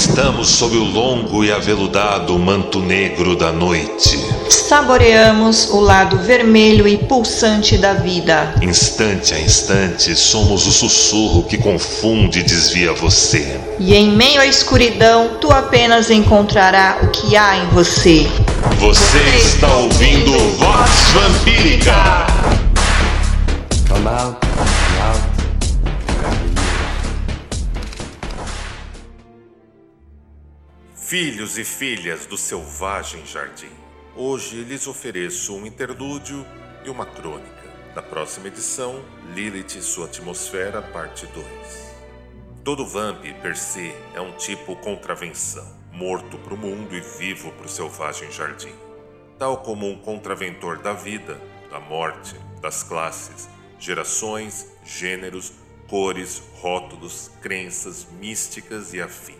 Estamos sob o longo e aveludado manto negro da noite. Saboreamos o lado vermelho e pulsante da vida. Instante a instante, somos o sussurro que confunde e desvia você. E em meio à escuridão, tu apenas encontrará o que há em você. Você está ouvindo Voz Vampírica! Come out. Filhos e filhas do selvagem jardim, hoje lhes ofereço um interlúdio e uma crônica. Na próxima edição, Lilith e sua atmosfera, parte 2. Todo vamp, per se, é um tipo contravenção, morto para o mundo e vivo para o selvagem jardim. Tal como um contraventor da vida, da morte, das classes, gerações, gêneros, cores, rótulos, crenças místicas e afins.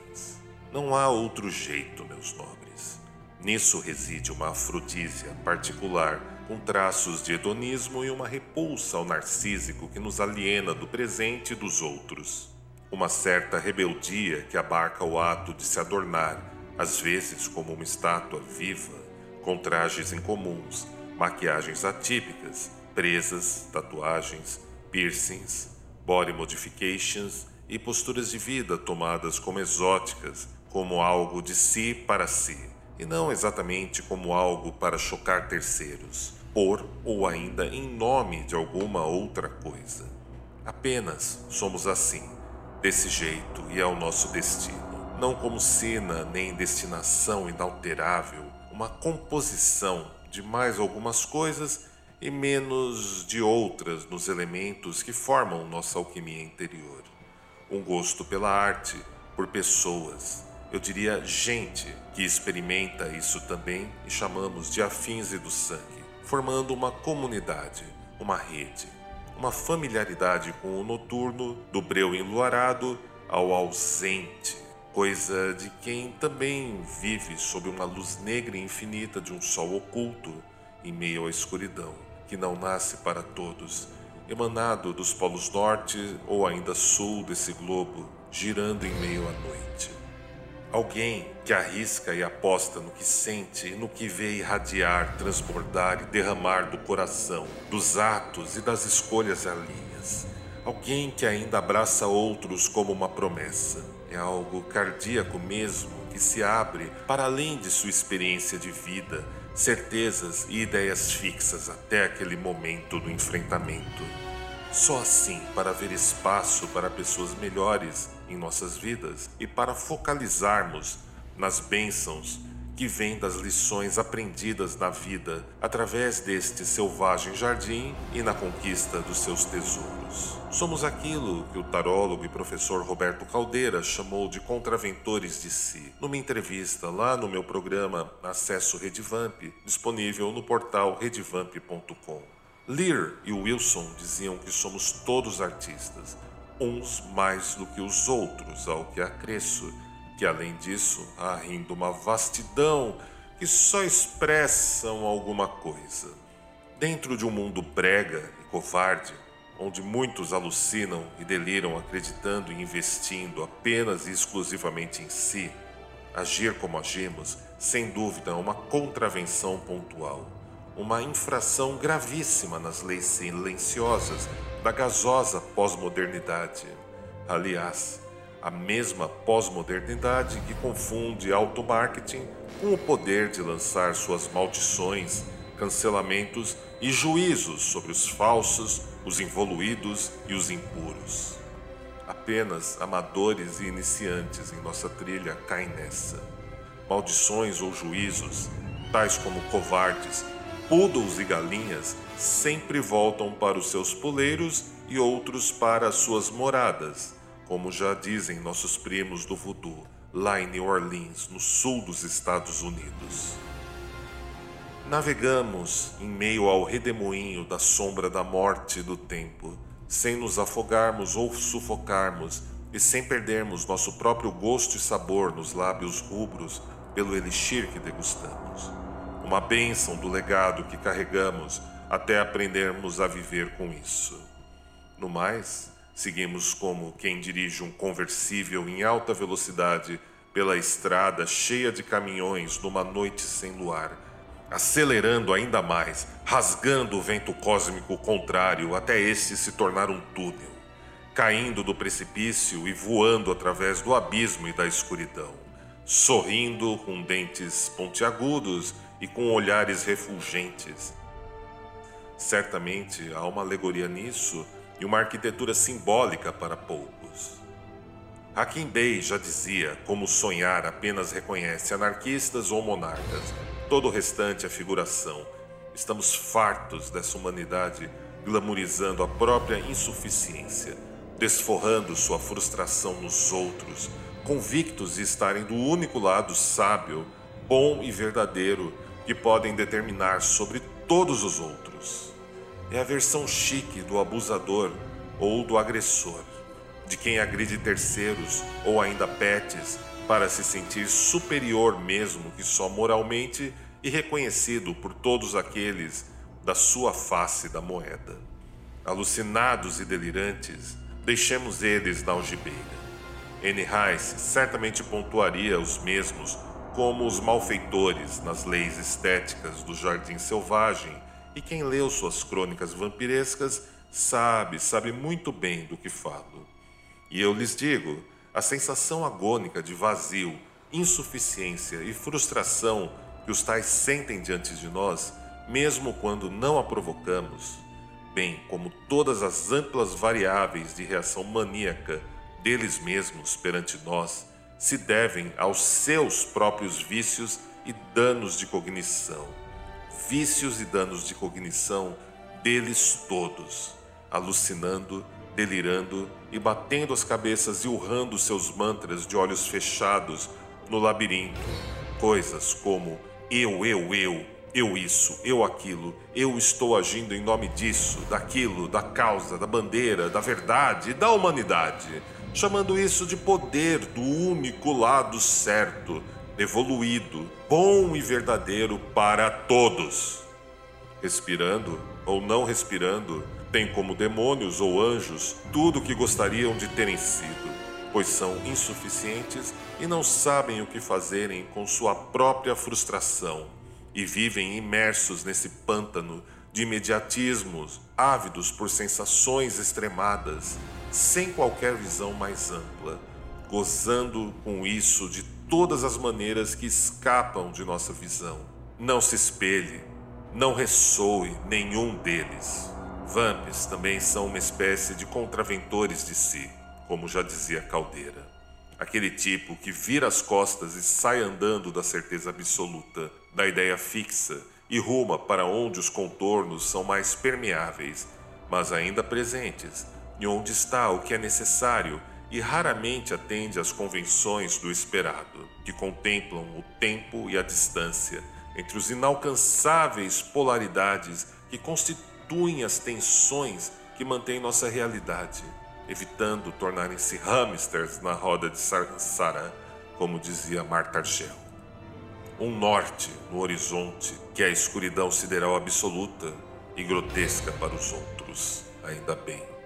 Não há outro jeito, meus nobres. Nisso reside uma afrodísia particular, com traços de hedonismo e uma repulsa ao narcísico que nos aliena do presente e dos outros. Uma certa rebeldia que abarca o ato de se adornar, às vezes como uma estátua viva, com trajes incomuns, maquiagens atípicas, presas, tatuagens, piercings, body modifications e posturas de vida tomadas como exóticas como algo de si para si, e não exatamente como algo para chocar terceiros, por ou ainda em nome de alguma outra coisa. Apenas somos assim, desse jeito e é o nosso destino, não como sina nem destinação inalterável, uma composição de mais algumas coisas e menos de outras nos elementos que formam nossa alquimia interior. Um gosto pela arte, por pessoas, eu diria gente, que experimenta isso também e chamamos de afins e do sangue, formando uma comunidade, uma rede, uma familiaridade com o noturno, do breu enluarado ao ausente, coisa de quem também vive sob uma luz negra e infinita de um sol oculto em meio à escuridão, que não nasce para todos, emanado dos polos norte ou ainda sul desse globo, girando em meio à noite. Alguém que arrisca e aposta no que sente e no que vê irradiar, transbordar e derramar do coração, dos atos e das escolhas alheias. Alguém que ainda abraça outros como uma promessa. É algo cardíaco mesmo que se abre para além de sua experiência de vida, certezas e ideias fixas até aquele momento do enfrentamento. Só assim, para haver espaço para pessoas melhores em nossas vidas e para focalizarmos nas bênçãos que vêm das lições aprendidas na vida através deste selvagem jardim e na conquista dos seus tesouros. Somos aquilo que o tarólogo e professor Roberto Caldeira chamou de contraventores de si, numa entrevista lá no meu programa Acesso Redivamp, disponível no portal redivamp.com. Lear e Wilson diziam que somos todos artistas, uns mais do que os outros, ao que acresço, que além disso há rindo uma vastidão que só expressam alguma coisa. Dentro de um mundo brega e covarde, onde muitos alucinam e deliram acreditando e investindo apenas e exclusivamente em si, agir como agimos, sem dúvida, é uma contravenção pontual uma infração gravíssima nas leis silenciosas da gasosa pós-modernidade. Aliás, a mesma pós-modernidade que confunde automarketing com o poder de lançar suas maldições, cancelamentos e juízos sobre os falsos, os involuídos e os impuros. Apenas amadores e iniciantes em nossa trilha caem nessa. Maldições ou juízos, tais como covardes, poodles e galinhas sempre voltam para os seus poleiros e outros para as suas moradas, como já dizem nossos primos do voodoo, lá em New Orleans, no sul dos Estados Unidos. Navegamos em meio ao redemoinho da sombra da morte e do tempo, sem nos afogarmos ou sufocarmos e sem perdermos nosso próprio gosto e sabor nos lábios rubros pelo elixir que degustamos uma bênção do legado que carregamos até aprendermos a viver com isso. No mais, seguimos como quem dirige um conversível em alta velocidade pela estrada cheia de caminhões numa noite sem luar, acelerando ainda mais, rasgando o vento cósmico contrário até este se tornar um túnel, caindo do precipício e voando através do abismo e da escuridão, sorrindo com dentes pontiagudos e com olhares refulgentes. Certamente há uma alegoria nisso e uma arquitetura simbólica para poucos. Hakim Bey já dizia como sonhar apenas reconhece anarquistas ou monarcas, todo o restante é figuração. Estamos fartos dessa humanidade glamorizando a própria insuficiência, desforrando sua frustração nos outros, convictos de estarem do único lado sábio, bom e verdadeiro que podem determinar sobre todos os outros. É a versão chique do abusador ou do agressor de quem agride terceiros ou ainda pets para se sentir superior mesmo que só moralmente e reconhecido por todos aqueles da sua face da moeda. Alucinados e delirantes, deixemos eles na algibeira. N. Rice certamente pontuaria os mesmos como os malfeitores nas leis estéticas do Jardim Selvagem, e quem leu suas crônicas vampirescas sabe, sabe muito bem do que falo. E eu lhes digo: a sensação agônica de vazio, insuficiência e frustração que os tais sentem diante de nós, mesmo quando não a provocamos, bem como todas as amplas variáveis de reação maníaca deles mesmos perante nós, se devem aos seus próprios vícios e danos de cognição. Vícios e danos de cognição deles todos, alucinando delirando e batendo as cabeças e urrando seus mantras de olhos fechados no labirinto. Coisas como eu, eu, eu, eu isso, eu aquilo, eu estou agindo em nome disso, daquilo, da causa, da bandeira, da verdade da humanidade, chamando isso de poder do único lado certo, evoluído, bom e verdadeiro para todos. Respirando ou não respirando, têm como demônios ou anjos tudo o que gostariam de terem sido, pois são insuficientes e não sabem o que fazerem com sua própria frustração e vivem imersos nesse pântano de imediatismos, ávidos por sensações extremadas, sem qualquer visão mais ampla, gozando com isso de todas as maneiras que escapam de nossa visão. Não se espelhe, não ressoe nenhum deles. Vamps também são uma espécie de contraventores de si, como já dizia Caldeira. Aquele tipo que vira as costas e sai andando da certeza absoluta, da ideia fixa e ruma para onde os contornos são mais permeáveis, mas ainda presentes, e onde está o que é necessário e raramente atende às convenções do esperado, que contemplam o tempo e a distância entre os inalcançáveis polaridades que constituem as tensões que mantêm nossa realidade, evitando tornarem-se hamsters na roda de Sansara, como dizia Marta Argel. Um norte no horizonte que é a escuridão sideral absoluta e grotesca para os outros, ainda bem.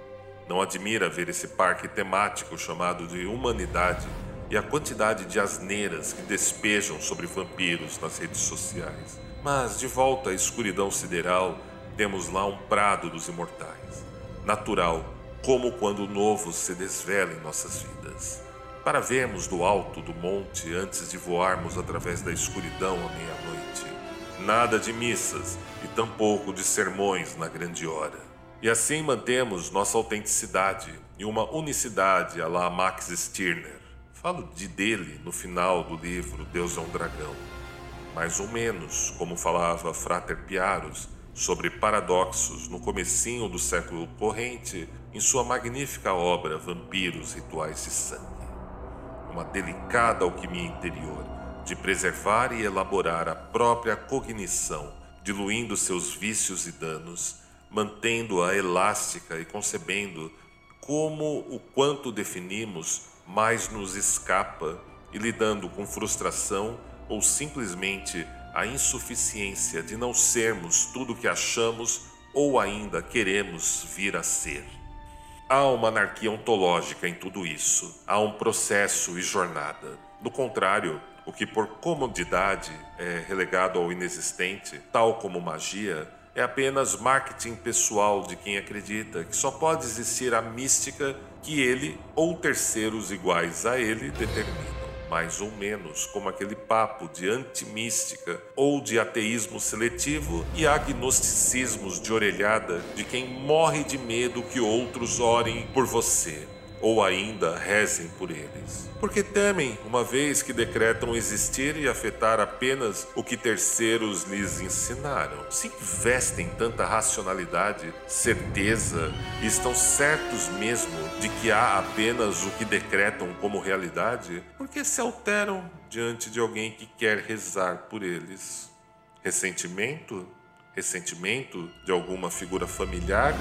Não admira ver esse parque temático chamado de humanidade e a quantidade de asneiras que despejam sobre vampiros nas redes sociais. Mas de volta à escuridão sideral, temos lá um prado dos imortais, natural como quando o novo se desvela em nossas vidas, para vermos do alto do monte antes de voarmos através da escuridão à meia-noite. Nada de missas e tampouco de sermões na grande hora. E assim mantemos nossa autenticidade e uma unicidade a la Max Stirner. Falo de dele no final do livro Deus é um Dragão. Mais ou menos, como falava Frater Piaros, sobre paradoxos no comecinho do século corrente em sua magnífica obra Vampiros Rituais de Sangue. Uma delicada alquimia interior de preservar e elaborar a própria cognição, diluindo seus vícios e danos, mantendo-a elástica e concebendo como o quanto definimos mais nos escapa e lidando com frustração ou simplesmente a insuficiência de não sermos tudo o que achamos ou ainda queremos vir a ser. Há uma anarquia ontológica em tudo isso. Há um processo e jornada. Do contrário, o que por comodidade é relegado ao inexistente, tal como magia, é apenas marketing pessoal de quem acredita que só pode existir a mística que ele ou terceiros iguais a ele determinam. Mais ou menos como aquele papo de antimística ou de ateísmo seletivo e agnosticismos de orelhada de quem morre de medo que outros orem por você ou ainda rezem por eles. Porque temem, uma vez que decretam existir e afetar apenas o que terceiros lhes ensinaram. Se investem tanta racionalidade, certeza e estão certos mesmo de que há apenas o que decretam como realidade, porque se alteram diante de alguém que quer rezar por eles? Ressentimento? Ressentimento de alguma figura familiar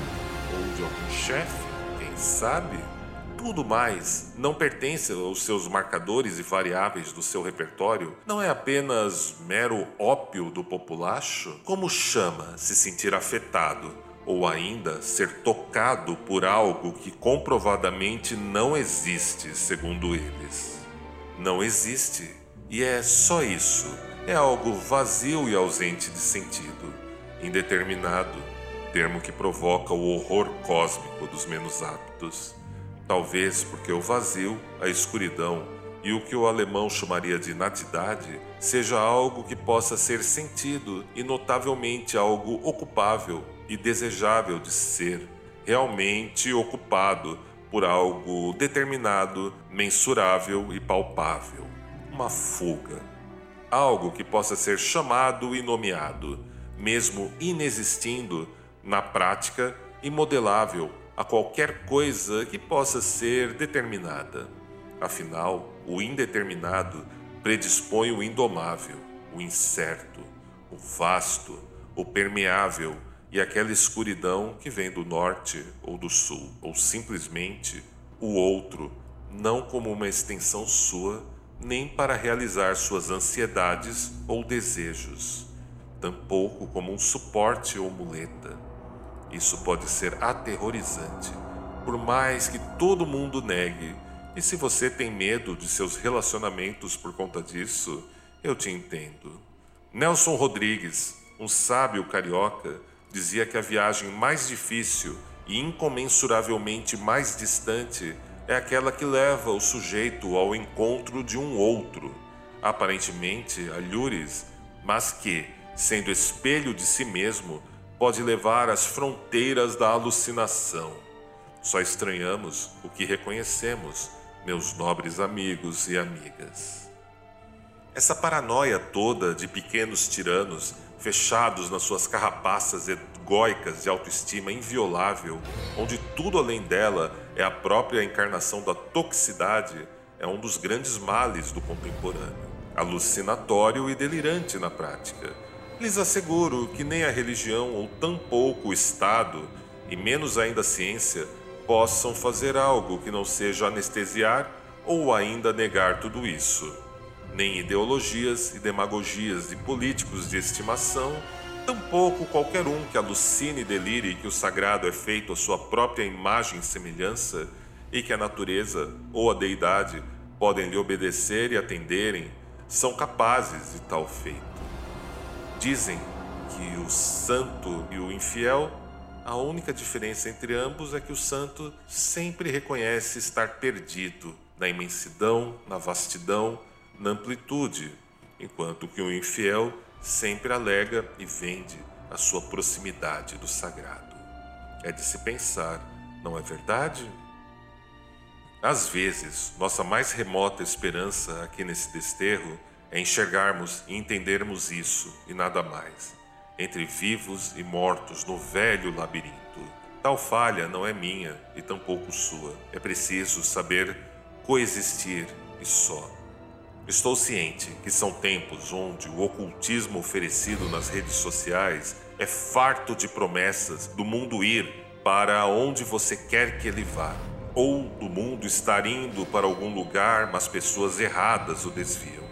ou de algum chefe? Quem sabe? Tudo mais não pertence aos seus marcadores e variáveis do seu repertório, não é apenas mero ópio do populacho? Como chama se sentir afetado ou ainda ser tocado por algo que comprovadamente não existe, segundo eles? Não existe, e é só isso. É algo vazio e ausente de sentido, indeterminado, termo que provoca o horror cósmico dos menos aptos. Talvez porque o vazio, a escuridão e o que o alemão chamaria de natidade seja algo que possa ser sentido e notavelmente algo ocupável e desejável de ser, realmente ocupado por algo determinado, mensurável e palpável. Uma fuga. Algo que possa ser chamado e nomeado, mesmo inexistindo na prática e modelável a qualquer coisa que possa ser determinada. Afinal, o indeterminado predispõe o indomável, o incerto, o vasto, o permeável e aquela escuridão que vem do norte ou do sul, ou simplesmente o outro, não como uma extensão sua, nem para realizar suas ansiedades ou desejos, tampouco como um suporte ou muleta isso pode ser aterrorizante, por mais que todo mundo negue. E se você tem medo de seus relacionamentos por conta disso, eu te entendo. Nelson Rodrigues, um sábio carioca, dizia que a viagem mais difícil e incomensuravelmente mais distante é aquela que leva o sujeito ao encontro de um outro, aparentemente alhures, mas que, sendo espelho de si mesmo, pode levar às fronteiras da alucinação. Só estranhamos o que reconhecemos, meus nobres amigos e amigas. Essa paranoia toda de pequenos tiranos fechados nas suas carrapaças egóicas de autoestima inviolável, onde tudo além dela é a própria encarnação da toxicidade, é um dos grandes males do contemporâneo, alucinatório e delirante na prática lhes asseguro que nem a religião ou tampouco o Estado, e menos ainda a ciência, possam fazer algo que não seja anestesiar ou ainda negar tudo isso. Nem ideologias e demagogias de políticos de estimação, tampouco qualquer um que alucine e delire que o sagrado é feito à sua própria imagem e semelhança e que a natureza ou a deidade podem lhe obedecer e atenderem, são capazes de tal feito. Dizem que o santo e o infiel, a única diferença entre ambos é que o santo sempre reconhece estar perdido na imensidão, na vastidão, na amplitude, enquanto que o infiel sempre alega e vende a sua proximidade do sagrado. É de se pensar, não é verdade? Às vezes, nossa mais remota esperança aqui nesse desterro é enxergarmos e entendermos isso e nada mais, entre vivos e mortos no velho labirinto. Tal falha não é minha e tampouco sua. É preciso saber coexistir e só. Estou ciente que são tempos onde o ocultismo oferecido nas redes sociais é farto de promessas do mundo ir para onde você quer que ele vá, ou do mundo estar indo para algum lugar, mas pessoas erradas o desviam.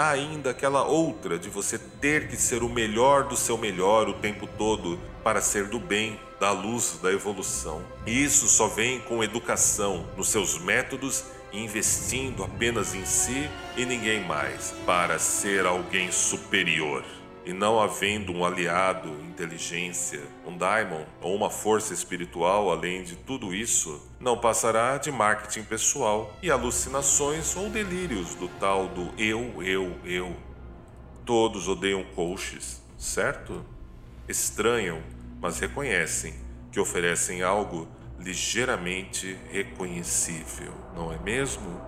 Há ainda aquela outra de você ter que ser o melhor do seu melhor o tempo todo para ser do bem da luz da evolução. E isso só vem com educação nos seus métodos investindo apenas em si e ninguém mais para ser alguém superior. E não havendo um aliado, inteligência, um daimon ou uma força espiritual além de tudo isso, não passará de marketing pessoal e alucinações ou delírios do tal do eu, eu, eu. Todos odeiam coaches, certo? Estranham, mas reconhecem que oferecem algo ligeiramente reconhecível, não é mesmo?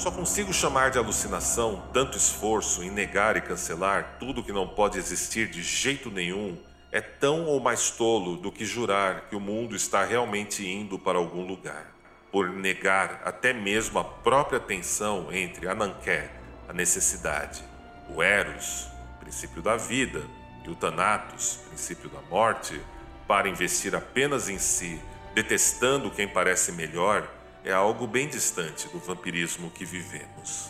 Só consigo chamar de alucinação tanto esforço em negar e cancelar tudo que não pode existir de jeito nenhum é tão ou mais tolo do que jurar que o mundo está realmente indo para algum lugar. Por negar até mesmo a própria tensão entre a Nanqué, a necessidade, o Eros, princípio da vida, e o Thanatos, princípio da morte, para investir apenas em si, detestando quem parece melhor, é algo bem distante do vampirismo que vivemos.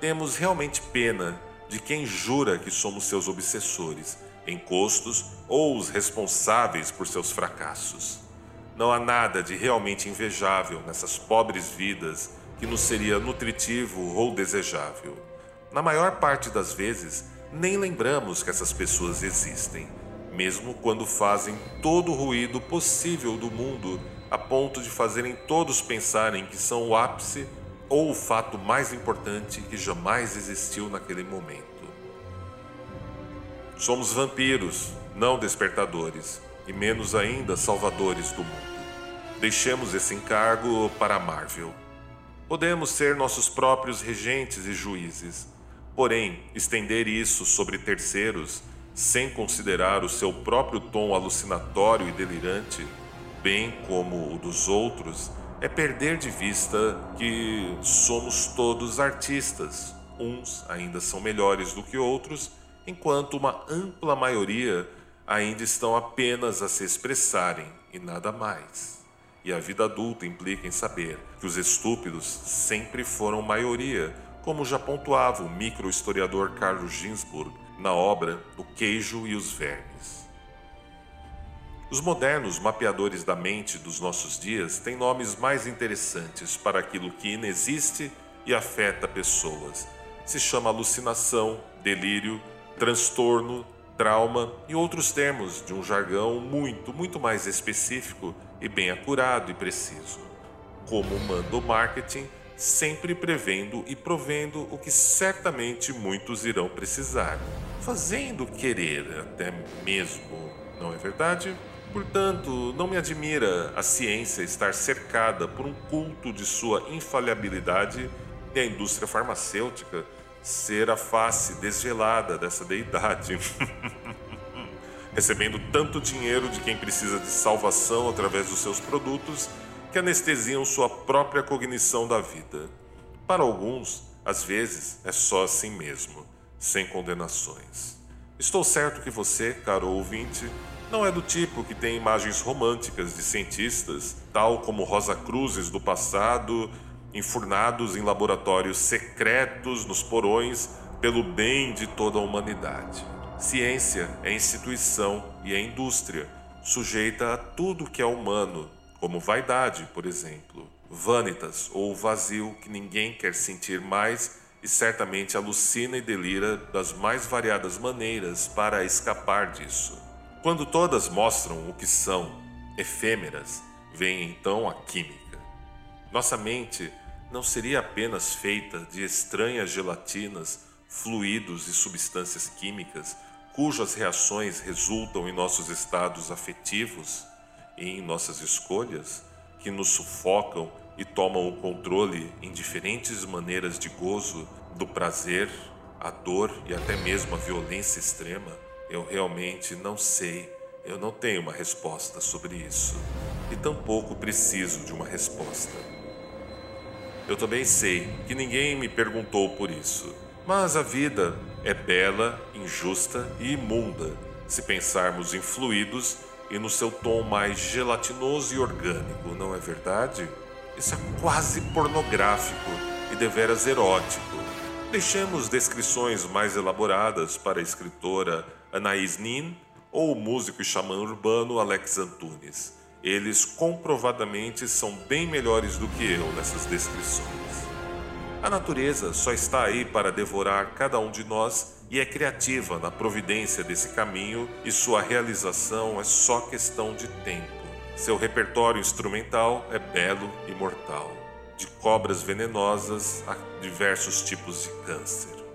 Temos realmente pena de quem jura que somos seus obsessores, encostos ou os responsáveis por seus fracassos. Não há nada de realmente invejável nessas pobres vidas que nos seria nutritivo ou desejável. Na maior parte das vezes, nem lembramos que essas pessoas existem, mesmo quando fazem todo o ruído possível do mundo a ponto de fazerem todos pensarem que são o ápice ou o fato mais importante que jamais existiu naquele momento. Somos vampiros, não despertadores, e menos ainda salvadores do mundo. Deixemos esse encargo para a Marvel. Podemos ser nossos próprios regentes e juízes, porém, estender isso sobre terceiros, sem considerar o seu próprio tom alucinatório e delirante, bem como o dos outros, é perder de vista que somos todos artistas. Uns ainda são melhores do que outros, enquanto uma ampla maioria ainda estão apenas a se expressarem e nada mais. E a vida adulta implica em saber que os estúpidos sempre foram maioria, como já pontuava o microhistoriador Carlos Ginsburg na obra O Queijo e os Vermes. Os modernos mapeadores da mente dos nossos dias têm nomes mais interessantes para aquilo que inexiste e afeta pessoas. Se chama alucinação, delírio, transtorno, trauma e outros termos de um jargão muito, muito mais específico e bem acurado e preciso. Como manda o marketing, sempre prevendo e provendo o que certamente muitos irão precisar, fazendo querer até mesmo, não é verdade? Portanto, não me admira a ciência estar cercada por um culto de sua infalibilidade e a indústria farmacêutica ser a face desvelada dessa deidade. Recebendo tanto dinheiro de quem precisa de salvação através dos seus produtos que anestesiam sua própria cognição da vida. Para alguns, às vezes, é só assim mesmo, sem condenações. Estou certo que você, caro ouvinte, não é do tipo que tem imagens românticas de cientistas, tal como Rosa Cruzes do passado, enfurnados em laboratórios secretos nos porões pelo bem de toda a humanidade. Ciência é instituição e é indústria, sujeita a tudo que é humano, como vaidade, por exemplo, vanitas ou vazio que ninguém quer sentir mais e certamente alucina e delira das mais variadas maneiras para escapar disso. Quando todas mostram o que são, efêmeras, vem então a química. Nossa mente não seria apenas feita de estranhas gelatinas, fluidos e substâncias químicas cujas reações resultam em nossos estados afetivos e em nossas escolhas, que nos sufocam e tomam o controle em diferentes maneiras de gozo, do prazer, a dor e até mesmo a violência extrema. Eu realmente não sei, eu não tenho uma resposta sobre isso e tampouco preciso de uma resposta. Eu também sei que ninguém me perguntou por isso, mas a vida é bela, injusta e imunda se pensarmos em fluidos e no seu tom mais gelatinoso e orgânico, não é verdade? Isso é quase pornográfico e deveras erótico. Deixemos descrições mais elaboradas para a escritora Anaïs Nin ou o músico e xamã urbano Alex Antunes. Eles comprovadamente são bem melhores do que eu nessas descrições. A natureza só está aí para devorar cada um de nós e é criativa na providência desse caminho, e sua realização é só questão de tempo. Seu repertório instrumental é belo e mortal, de cobras venenosas a diversos tipos de câncer.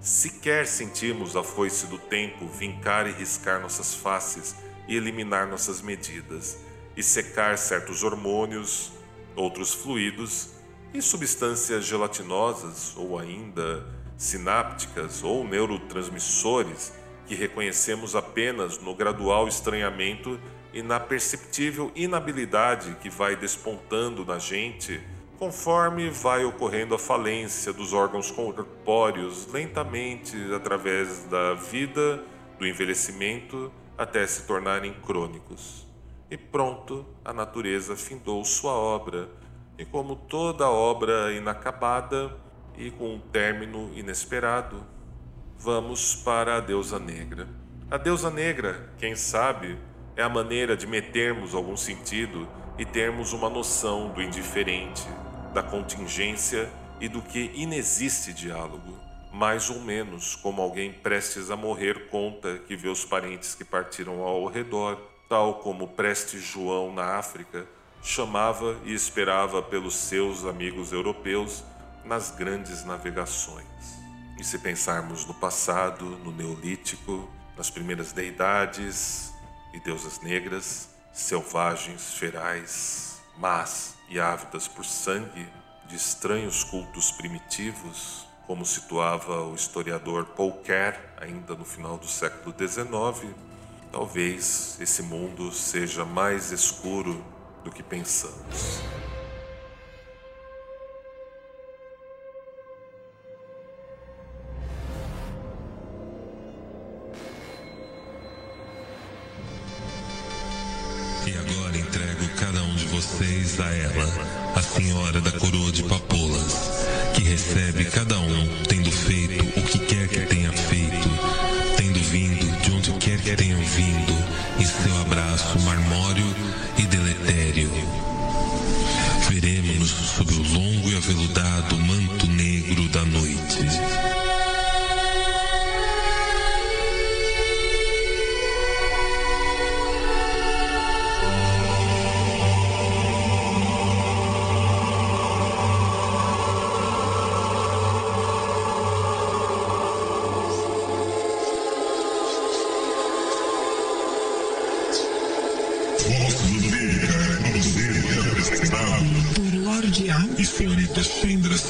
Sequer sentimos a foice do tempo vincar e riscar nossas faces e eliminar nossas medidas, e secar certos hormônios, outros fluidos e substâncias gelatinosas ou ainda sinápticas ou neurotransmissores que reconhecemos apenas no gradual estranhamento e na perceptível inabilidade que vai despontando na gente conforme vai ocorrendo a falência dos órgãos corpóreos lentamente através da vida, do envelhecimento, até se tornarem crônicos. E pronto, a natureza findou sua obra, e como toda obra inacabada e com um término inesperado, vamos para a deusa negra. A deusa negra, quem sabe, é a maneira de metermos algum sentido e termos uma noção do indiferente, da contingência e do que inexiste diálogo, mais ou menos como alguém prestes a morrer conta que vê os parentes que partiram ao redor, tal como Preste João na África chamava e esperava pelos seus amigos europeus nas grandes navegações. E se pensarmos no passado, no Neolítico, nas primeiras deidades e deusas negras, selvagens, ferais, más e ávidas por sangue de estranhos cultos primitivos, como situava o historiador Paul Kerr ainda no final do século XIX, talvez esse mundo seja mais escuro do que pensamos. Vocês a ela, a senhora da coroa de papoulas, que recebe cada um tendo feito o que quer que tenha feito, tendo vindo de onde quer que tenham vindo, em seu abraço marmório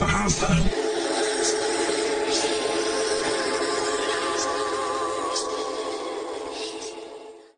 é um